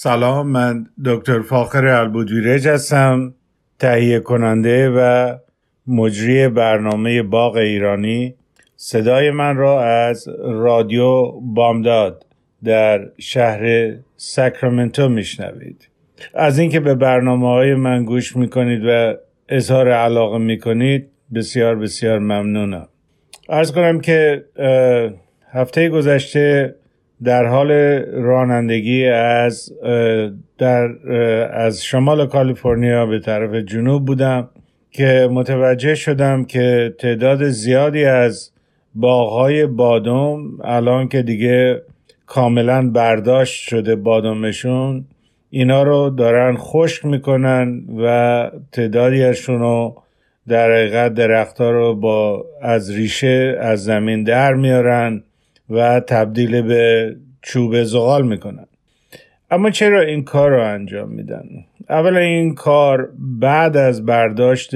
سلام من دکتر فاخر البودویرج هستم تهیه کننده و مجری برنامه باغ ایرانی. صدای من را از رادیو بامداد در شهر ساکرامنتو میشنوید. از اینکه به برنامه های من گوش می‌کنید و اظهار علاقه می‌کنید بسیار بسیار ممنونم. ارز کنم که هفته گذشته در حال رانندگی از در از شمال کالیفرنیا به طرف جنوب بودم که متوجه شدم که تعداد زیادی از باغهای بادم الان که دیگه کاملا برداشت شده بادمشون اینا رو دارن خشک می‌کنن و تعدادیشون رو در حقیقت درختها رو با از ریشه از زمین در میارن. و تبدیل به چوب زغال می‌کنن. اما چرا این کار رو انجام میدن؟ اولا این کار بعد از برداشت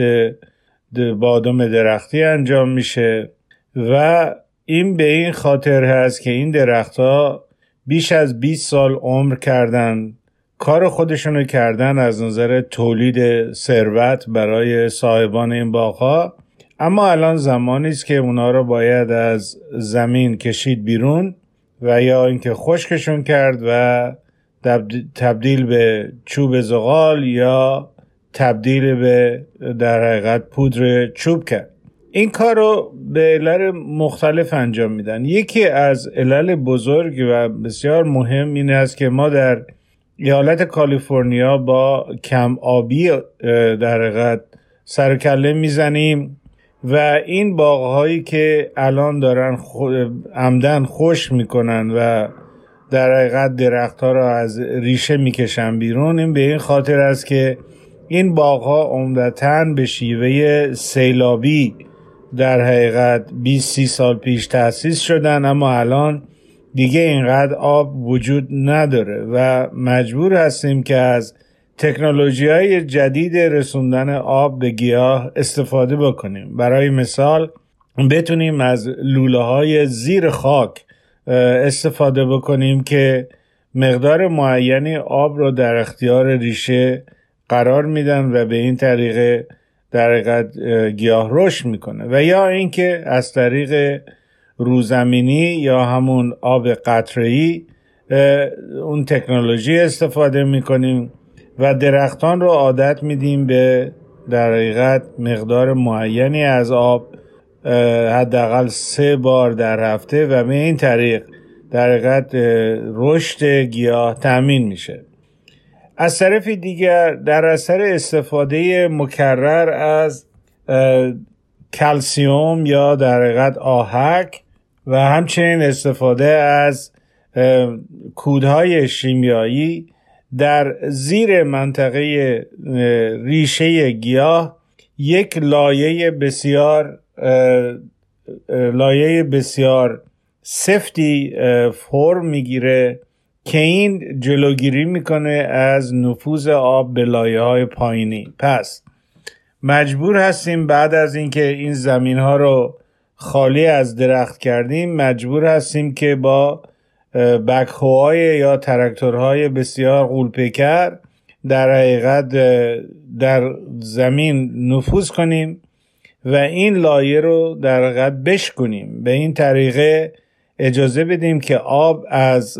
بادم درختی انجام میشه و این به این خاطر هست که این درختها بیش از 20 سال عمر کردن کار خودشونو کردن از نظر تولید ثروت برای صاحبان این باغها. اما الان زمانی است که اونا رو باید از زمین کشید بیرون و یا اینکه خشکشون کرد و تبدیل به چوب زغال یا تبدیل به در حقیقت پودر چوب کرد. این کار رو به علل مختلف انجام میدن. یکی از علل بزرگ و بسیار مهم این است که ما در ایالت کالیفرنیا با کم آبی در حقیقت سرکله می‌زنیم. و این باغهایی که الان دارن عمدن خوش می‌کنن و در حقیقت درخت ها را از ریشه می‌کشن بیرون این به این خاطر است که این باغ ها عمدتا به شیوه سیلابی در حقیقت 20 30 سال پیش تأسیس شدن اما الان دیگه اینقدر آب وجود نداره و مجبور هستیم که از تکنولوژی های جدید رسوندن آب به گیاه استفاده بکنیم. برای مثال بتونیم از لوله های زیر خاک استفاده بکنیم که مقدار معینی آب رو در اختیار ریشه قرار میدن و به این طریق در گیاه رشد می‌کنه. و یا اینکه از طریق روزمینی یا همون آب قطره‌ای اون تکنولوژی استفاده می‌کنیم. و درختان رو عادت میدیم به در حقیقت مقدار معینی از آب حداقل سه بار در هفته و به این طریق در حقیقت رشد گیاه تامین میشه. از طرف دیگر در اثر استفاده مکرر از کلسیوم یا در حقیقت آهک و همچنین استفاده از کودهای شیمیایی در زیر منطقه ریشه گیاه یک لایه بسیار لایه بسیار سفتی فرم می‌گیره که این جلوگیری می‌کنه از نفوذ آب به لایه های پایینی. پس مجبور هستیم بعد از اینکه این زمین ها رو خالی از درخت کردیم مجبور هستیم که با بکهوهای یا ترکتورهای بسیار غولپیکر در حقیقت در زمین نفوذ کنیم و این لایه رو در حقیقت بشکنیم به این طریقه اجازه بدیم که آب از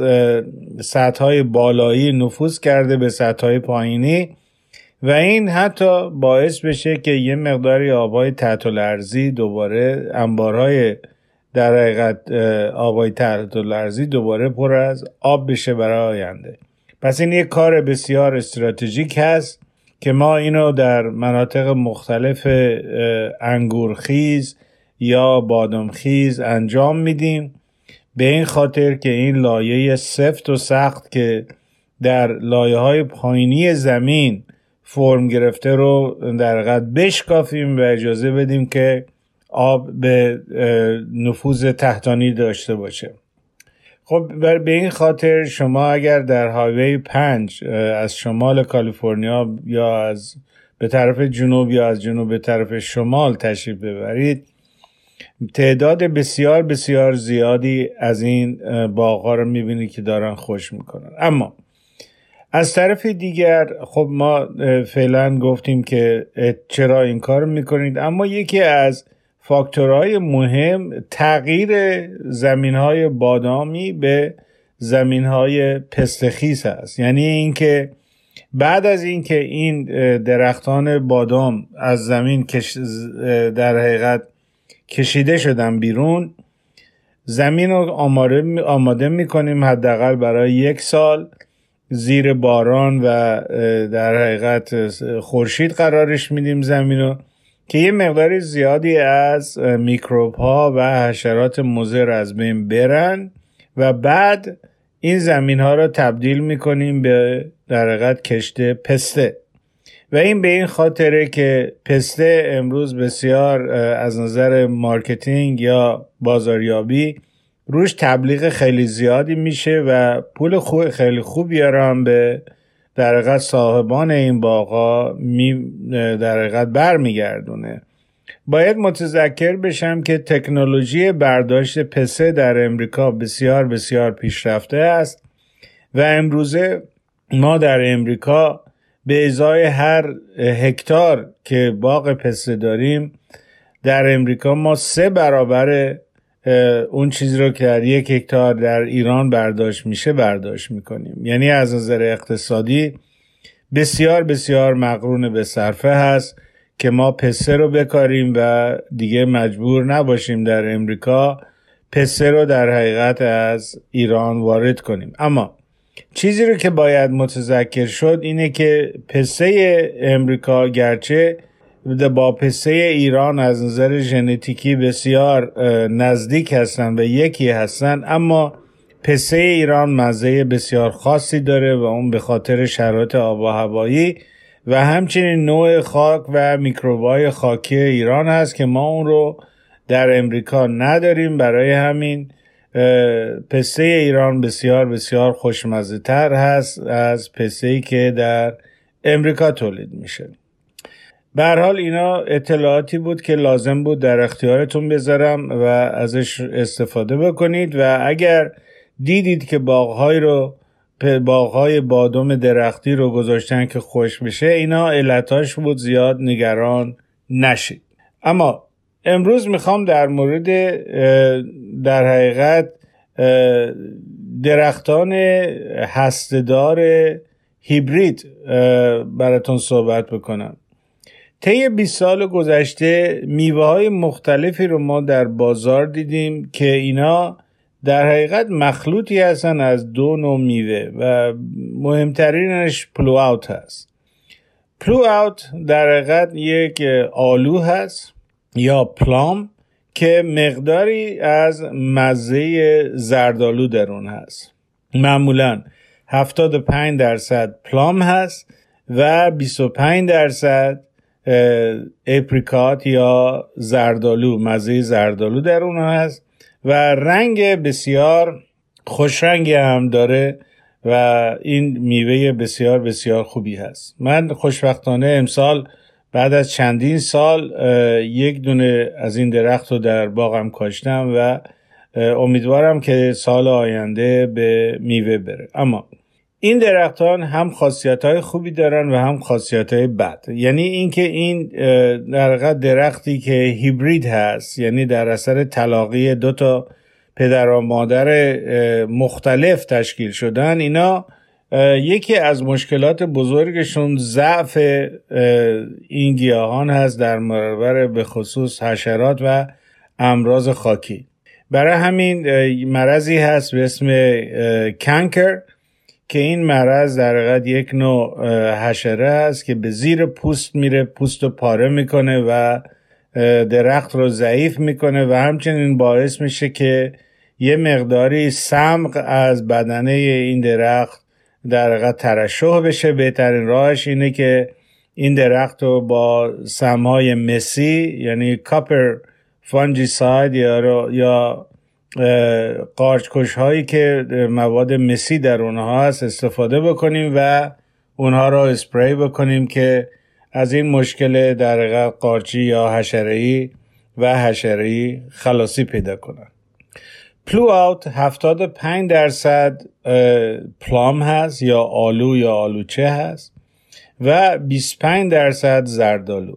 سطح بالایی نفوذ کرده به سطح پایینی و این حتی باعث بشه که یه مقداری آبهای تحت دوباره انبارهای در حقیقت آبای تحت لرزی دوباره پر از آب بشه برای آینده. پس این یک کار بسیار استراتژیک هست که ما اینو در مناطق مختلف انگورخیز یا بادامخیز انجام میدیم. به این خاطر که این لایه سفت و سخت که در لایه های پایینی زمین فرم گرفته رو در حقیقت بشکافیم و اجازه بدیم که آب به نفوذ تحتانی داشته باشه. خب به این خاطر شما اگر در هایوی پنج از شمال کالیفرنیا یا از به طرف جنوب یا از جنوب به طرف شمال تشریف ببرید تعداد بسیار بسیار زیادی از این باغها رو می‌بینید که دارن خوش می‌کنن. اما از طرف دیگر خب ما فعلا گفتیم که چرا این کار می‌کنید؟ اما یکی از فاکتورهای مهم تغییر زمین های بادامی به زمین های پستخیز هست. یعنی اینکه بعد از اینکه این درختان بادام از زمین در حقیقت کشیده شدن بیرون زمین رو آماده می‌کنیم حداقل برای یک سال زیر باران و در حقیقت خورشید قرارش میدیم زمین رو. که یه مقدار زیادی از میکروب ها و حشرات مضر از بین برن و بعد این زمین ها رو تبدیل می‌کنیم به در کشت پسته. و این به این خاطره که پسته امروز بسیار از نظر marketing یا بازاریابی روش تبلیغ خیلی زیادی میشه و پول خوب خیلی خوب هم به در حقیقت صاحبان این باغا می در حقیقت برمیگردونه. باید متذکر بشم که تکنولوژی برداشت پسه در امریکا بسیار بسیار پیشرفته است و امروزه ما در امریکا به ازای هر هکتار که باغ پسته داریم در امریکا ما سه برابر اون چیزی رو که در یک هکتار در ایران برداشت میشه برداشت می‌کنیم. یعنی از نظر اقتصادی بسیار بسیار مقرون به صرفه هست که ما پسه رو بکاریم و دیگه مجبور نباشیم در امریکا پسه رو در حقیقت از ایران وارد کنیم. اما چیزی رو که باید متذکر شد اینه که پسه امریکا گرچه با پسه ایران از نظر ژنتیکی بسیار نزدیک هستند و یکی هستند اما پسه ایران مزه بسیار خاصی داره و اون به خاطر شرایط آب و هوایی و همچنین نوع خاک و میکروبای خاکی ایران هست که ما اون رو در امریکا نداریم. برای همین پسته ایران بسیار بسیار خوشمزه تر هست از پسته که در امریکا تولید میشه. به حال اینا اطلاعاتی بود که لازم بود در اختیارتون بذارم و ازش استفاده بکنید و اگر دیدید که باغهای رو باغهای بادم درختی رو گذاشتن که خوش بشه اینا علتاش بود زیاد نگران نشید. اما امروز می‌خوام در مورد در حقیقت درختان هستهدار هیبرید براتون صحبت بکنم. طی 20 سال گذشته میوه های مختلفی رو ما در بازار دیدیم که اینا در حقیقت مخلوطی هستن از دو نوع میوه و مهمترینش پلو اوت هست. پلو اوت در حقیقت یک آلو هست یا پلام که مقداری از مزه زردالو در اون هست. معمولا 75 درصد پلام هست و 25 درصد اپریکات یا زردالو مزه زردالو در اون هست و رنگ بسیار خوش رنگی هم داره و این میوه بسیار بسیار خوبی هست. من خوشبختانه امسال بعد از چندین سال یک دونه از این درخت رو در باغم کاشتم و امیدوارم که سال آینده به میوه بره. اما این درختان هم خاصیت های خوبی دارن و هم خاصیت های بد. یعنی اینکه این در درختی که هیبرید هست یعنی در اثر طلاقی دو تا پدر و مادر مختلف تشکیل شدن اینا یکی از مشکلات بزرگشون ضعف این گیاهان هست در برابر به خصوص حشرات و امراض خاکی. برای همین مرضی هست به اسم کنکر که این مرض در حقیقت یک نوع حشره است که به زیر پوست میره پوست رو پاره می‌کنه و درخت رو ضعیف می‌کنه و همچنین باعث میشه که یه مقداری سمق از بدنه این درخت در حقیقت ترشح بشه. بهترین راهش اینه که این درخت رو با سمهای مسی یعنی کاپر فانجیساید یا یا قارچکش هایی که مواد مسی در اونها هست استفاده بکنیم و اونها را اسپری بکنیم که از این مشکل در قارچی یا حشره‌ای و حشره‌ای خلاصی پیدا کنن. پلو آوت 75 درصد پلام هست یا آلو یا آلوچه هست و 25 درصد زردالو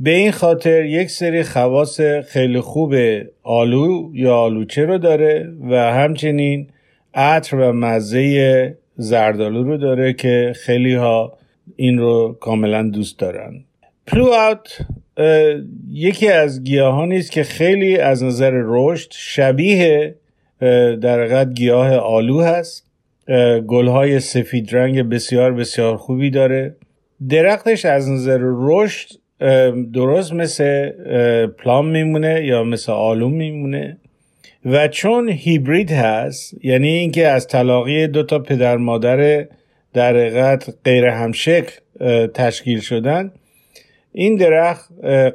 به این خاطر یک سری خواص خیلی خوب آلو یا آلوچه رو داره و همچنین عطر و مزه زردالو رو داره که خیلی ها این رو کاملا دوست دارن. پلو اوت یکی از گیاهانی است که خیلی از نظر رشد شبیه در گیاه آلو هست. گلهای سفید رنگ بسیار بسیار خوبی داره. درختش از نظر رشد درست مثل پلام میمونه یا مثل آلو میمونه. و چون هیبرید هست یعنی اینکه از طلاقی دو تا پدر مادر در حقیقت غیر همشکل تشکیل شدن این درخت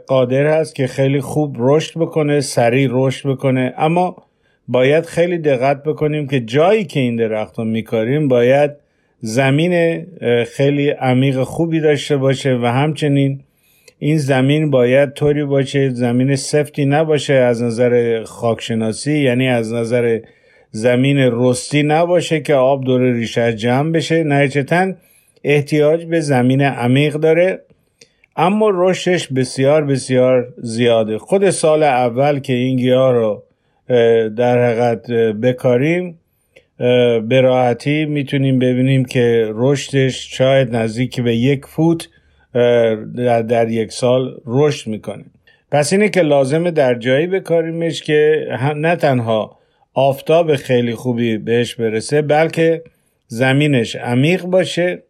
قادر هست که خیلی خوب رشد بکنه سریع رشد بکنه. اما باید خیلی دقت بکنیم که جایی که این درخت رو میکاریم باید زمین خیلی عمیق خوبی داشته باشه و همچنین این زمین باید طوری باشه زمین سفتی نباشه از نظر خاکشناسی یعنی از نظر زمین رستی نباشه که آب دور ریشه جمع بشه. نهایتا احتیاج به زمین عمیق داره. اما رشدش بسیار بسیار زیاده. خود سال اول که این گیاه رو در حقیقت بکاریم به راحتی می‌تونیم ببینیم که رشدش شاید نزدیک به یک فوت در, در یک سال رشد می‌کنه. پس اینه که لازمه در جایی بکاریمش که نه تنها آفتاب خیلی خوبی بهش برسه بلکه زمینش عمیق باشه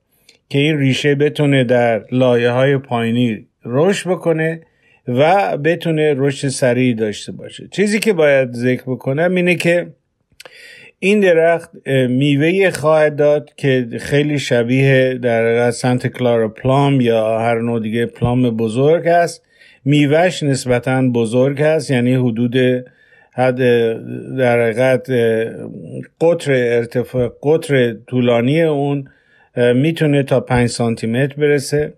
که این ریشه بتونه در لایه های پایینی رشد بکنه و بتونه رشد سریع داشته باشه. چیزی که باید ذکر بکنم اینه که این درخت میوه خواهد داد که خیلی شبیه در سنت کلارا پلام یا هر نوع دیگه پلام بزرگ است. میوهش نسبتا بزرگ است یعنی حدود حد در حقیقت قطر ارتفاع قطر طولانی اون می‌تونه تا 5 سانتی متر برسه.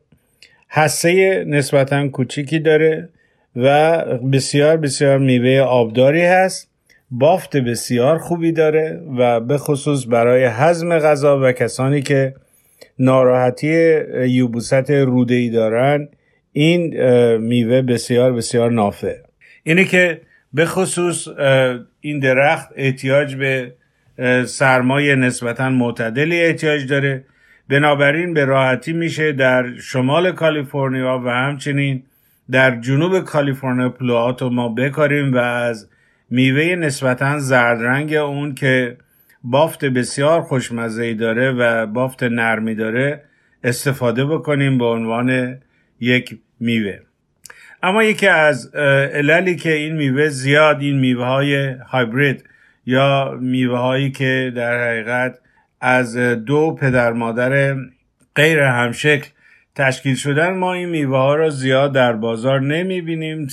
حسه نسبتا کوچیکی داره و بسیار بسیار میوه آبداری هست. بافت بسیار خوبی داره و به خصوص برای هضم غذا و کسانی که ناراحتی یوبوست روده ای دارن این میوه بسیار بسیار نافع. اینه که به خصوص این درخت احتیاج به سرمایه نسبتا معتدلی احتیاج داره. بنابراین به راحتی میشه در شمال کالیفرنیا و همچنین در جنوب کالیفرنیا پلوات ما بکاریم و از میوه نسبتا زرد رنگ اون که بافت بسیار خوشمزه داره و بافت نرمی داره استفاده بکنیم به عنوان یک میوه. اما یکی از عللی که این میوه زیاد این میوه های هایبرید یا میوه هایی که در حقیقت از دو پدر مادر غیر همشکل تشکیل شدن ما این میوه ها را زیاد در بازار نمی بینیم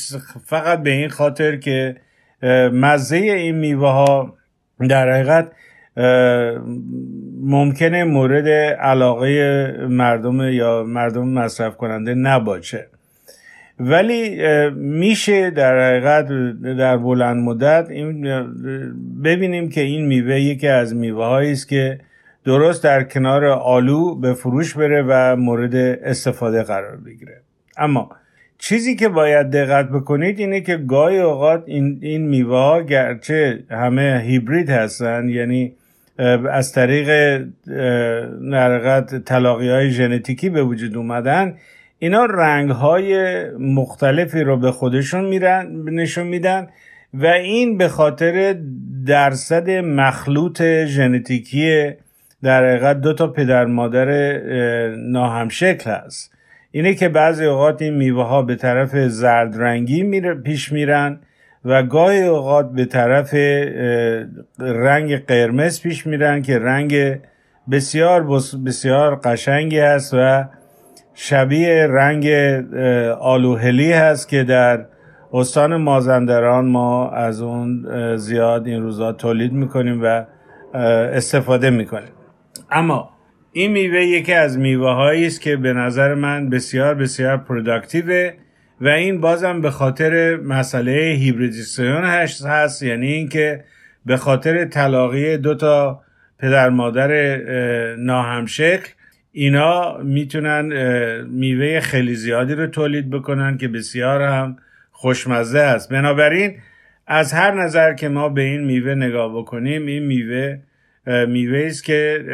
فقط به این خاطر که مزه این میوه ها در حقیقت ممکنه مورد علاقه مردم یا مردم مصرف کننده نباشه. ولی میشه در حقیقت در بلند مدت این ببینیم که این میوه یکی از میوه است که درست در کنار آلو به فروش بره و مورد استفاده قرار بگیره. اما چیزی که باید دقت بکنید اینه که گاهی اوقات این, این میوه ها گرچه همه هیبرید هستن یعنی از طریق نرقت تلاقی های ژنتیکی به وجود اومدن اینا رنگ های مختلفی رو به خودشون میرن نشون میدن و این به خاطر درصد مخلوط ژنتیکی در حقیقت دو تا پدر مادر ناهمشکل هست. اینه که بعضی اوقات این میوه ها به طرف زرد رنگی پیش میرن و گاهی اوقات به طرف رنگ قرمز پیش میرن که رنگ بسیار بسیار قشنگی هست و شبیه رنگ آلوهلی هست که در استان مازندران ما از اون زیاد این روزا تولید می‌کنیم و استفاده می‌کنیم. اما این میوه یکی از میوه است که به نظر من بسیار بسیار پروداکتیوه و این بازم به خاطر مسئله هیبریدیسیون هست یعنی اینکه به خاطر طلاقی دو تا پدر مادر ناهمشکل اینا می‌تونن میوه خیلی زیادی رو تولید بکنن که بسیار هم خوشمزه است. بنابراین از هر نظر که ما به این میوه نگاه بکنیم این میوه است که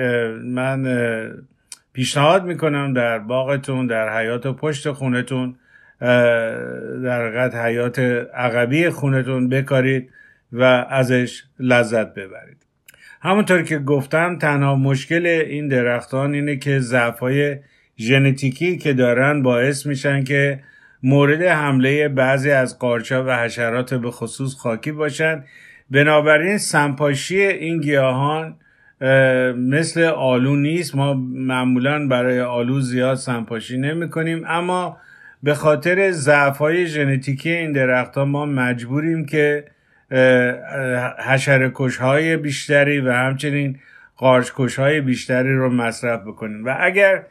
من پیشنهاد می‌کنم در باغتون در حیات و پشت خونتون در قد حیات عقبی خونتون بکارید و ازش لذت ببرید. همونطور که گفتم تنها مشکل این درختان اینه که ضعف های ژنتیکی که دارن باعث میشن که مورد حمله بعضی از قارچا و حشرات به خصوص خاکی باشن. بنابراین سمپاشی این گیاهان مثل آلو نیست. ما معمولا برای آلو زیاد سمپاشی نمی کنیم. اما به خاطر ضعف های ژنتیکی این درخت ها ما مجبوریم که حشرکش های بیشتری و همچنین قارچکش های بیشتری رو مصرف بکنیم. و اگر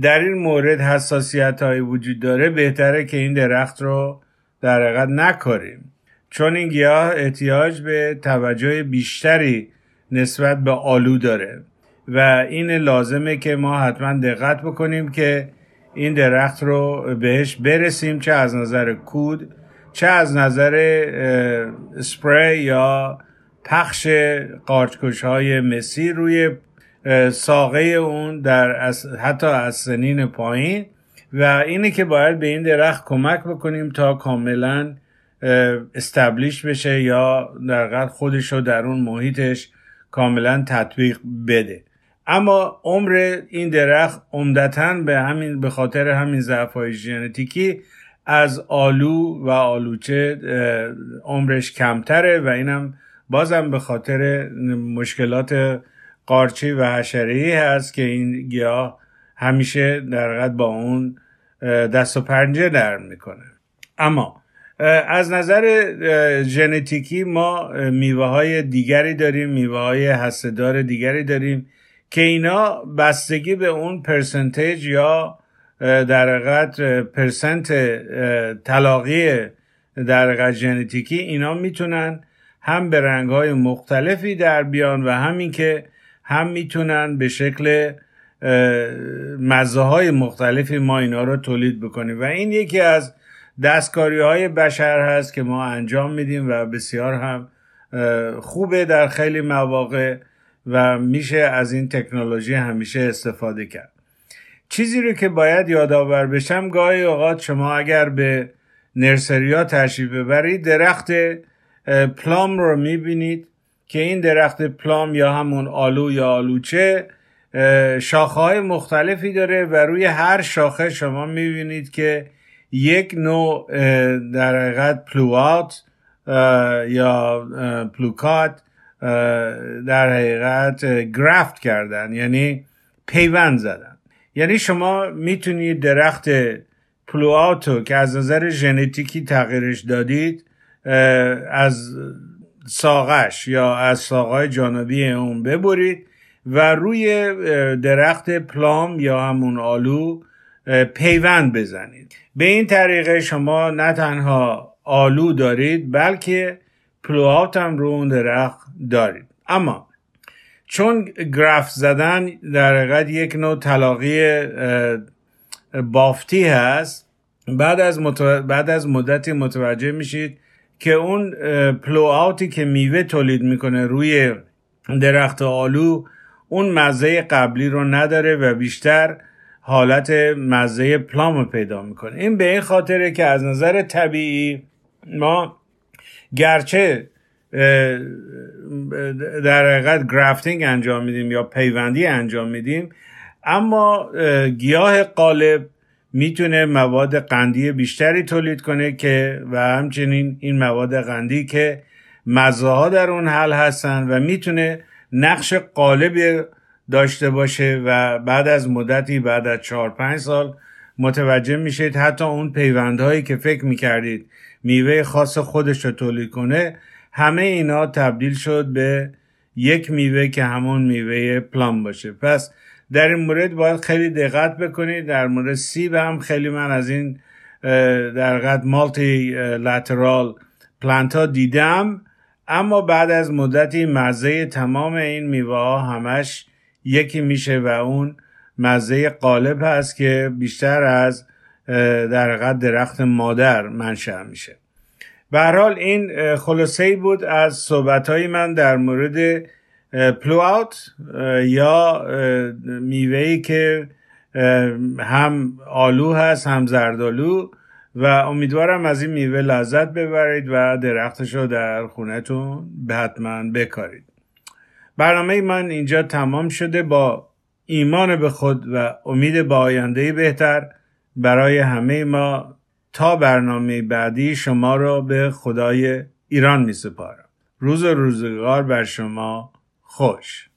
در این مورد حساسیت های وجود داره بهتره که این درخت رو در حقیقت نکاریم. چون این گیاه احتیاج به توجه بیشتری نسبت به آلو داره. و این لازمه که ما حتما دقت بکنیم که این درخت رو بهش برسیم چه از نظر کود چه از نظر سپری یا پخش قارچکش های مسی روی ساقه اون در حتی از سنین پایین. و اینه که باید به این درخت کمک بکنیم تا کاملا استبلیش بشه یا در خودش رو در اون محیطش کاملا تطبیق بده. اما عمر این درخت عمدتا به همین به خاطر همین ضعف های ژنتیکی از آلو و آلوچه عمرش کمتره و اینم بازم به خاطر مشکلات قارچی و حشره هست که این گیاه همیشه در با اون دست و پنجه در می‌کنه. اما از نظر ژنتیکی ما میوه های دیگری داریم میوه های هستهدار دیگری داریم که اینا بستگی به اون پرسنتیج یا در حقیقت پرسنت طلاقی در حقیقت ژنتیکی اینا می‌تونن هم به رنگ های مختلفی در بیان و همین که هم می‌تونن به شکل مزه های مختلفی ما اینا رو تولید بکنیم. و این یکی از دستکاری های بشر هست که ما انجام میدیم و بسیار هم خوبه در خیلی مواقع و میشه از این تکنولوژی همیشه استفاده کرد. چیزی رو که باید یادآور بشم گاهی اوقات شما اگر به نرسریا تشریف ببرید درخت پلام رو می‌بینید که این درخت پلام یا همون آلو یا آلوچه شاخه های مختلفی داره و روی هر شاخه شما می‌بینید که یک نوع در حقیقت پلوات یا پلوکات در حقیقت گرافت کردن یعنی پیوند زدن. یعنی شما می‌تونید درخت پلواتو که از نظر ژنتیکی تغییرش دادید از ساقش یا از ساقای جانبی اون ببرید و روی درخت پلام یا همون آلو پیوند بزنید. به این طریقه شما نه تنها آلو دارید بلکه پلوات هم رو اون درخت دارید. اما چون گراف زدن در حقیقت یک نوع طلاقی بافتی هست بعد از, بعد از مدتی متوجه میشید که اون پلو که میوه تولید می‌کنه روی درخت آلو اون مزه قبلی رو نداره و بیشتر حالت مزه پلام رو پیدا می‌کنه. این به این خاطره که از نظر طبیعی ما گرچه در حقیقت گرافتینگ انجام میدیم یا پیوندی انجام میدیم اما گیاه قالب می‌تونه مواد قندی بیشتری تولید کنه که و همچنین این مواد قندی که مزه ها در اون حل هستن و می‌تونه نقش قالب داشته باشه و بعد از مدتی بعد از چهار پنج سال متوجه میشید حتی اون پیوندهایی که فکر می‌کردید میوه خاص خودش رو تولید کنه همه اینا تبدیل شد به یک میوه که همون میوه پلام باشه. پس در این مورد باید خیلی دقت بکنید. در مورد سیب هم خیلی من از این در قد مالتی لاترال پلانت ها دیدم. اما بعد از مدتی مزه تمام این میوه ها همش یکی میشه و اون مزه قالب هست که بیشتر از در حقیقت درخت مادر منشأ میشه. به حال این خلاصه بود از صحبت های من در مورد پلوات یا میوهی که هم آلو هست هم زردالو و امیدوارم از این میوه لذت ببرید و درختش رو در خونهتون حتما بکارید. برنامه من اینجا تمام شده. با ایمان به خود و امید به آینده بهتر. برای همه ما تا برنامه بعدی شما را به خدای ایران می سپارم روز روزگار بر شما خوش.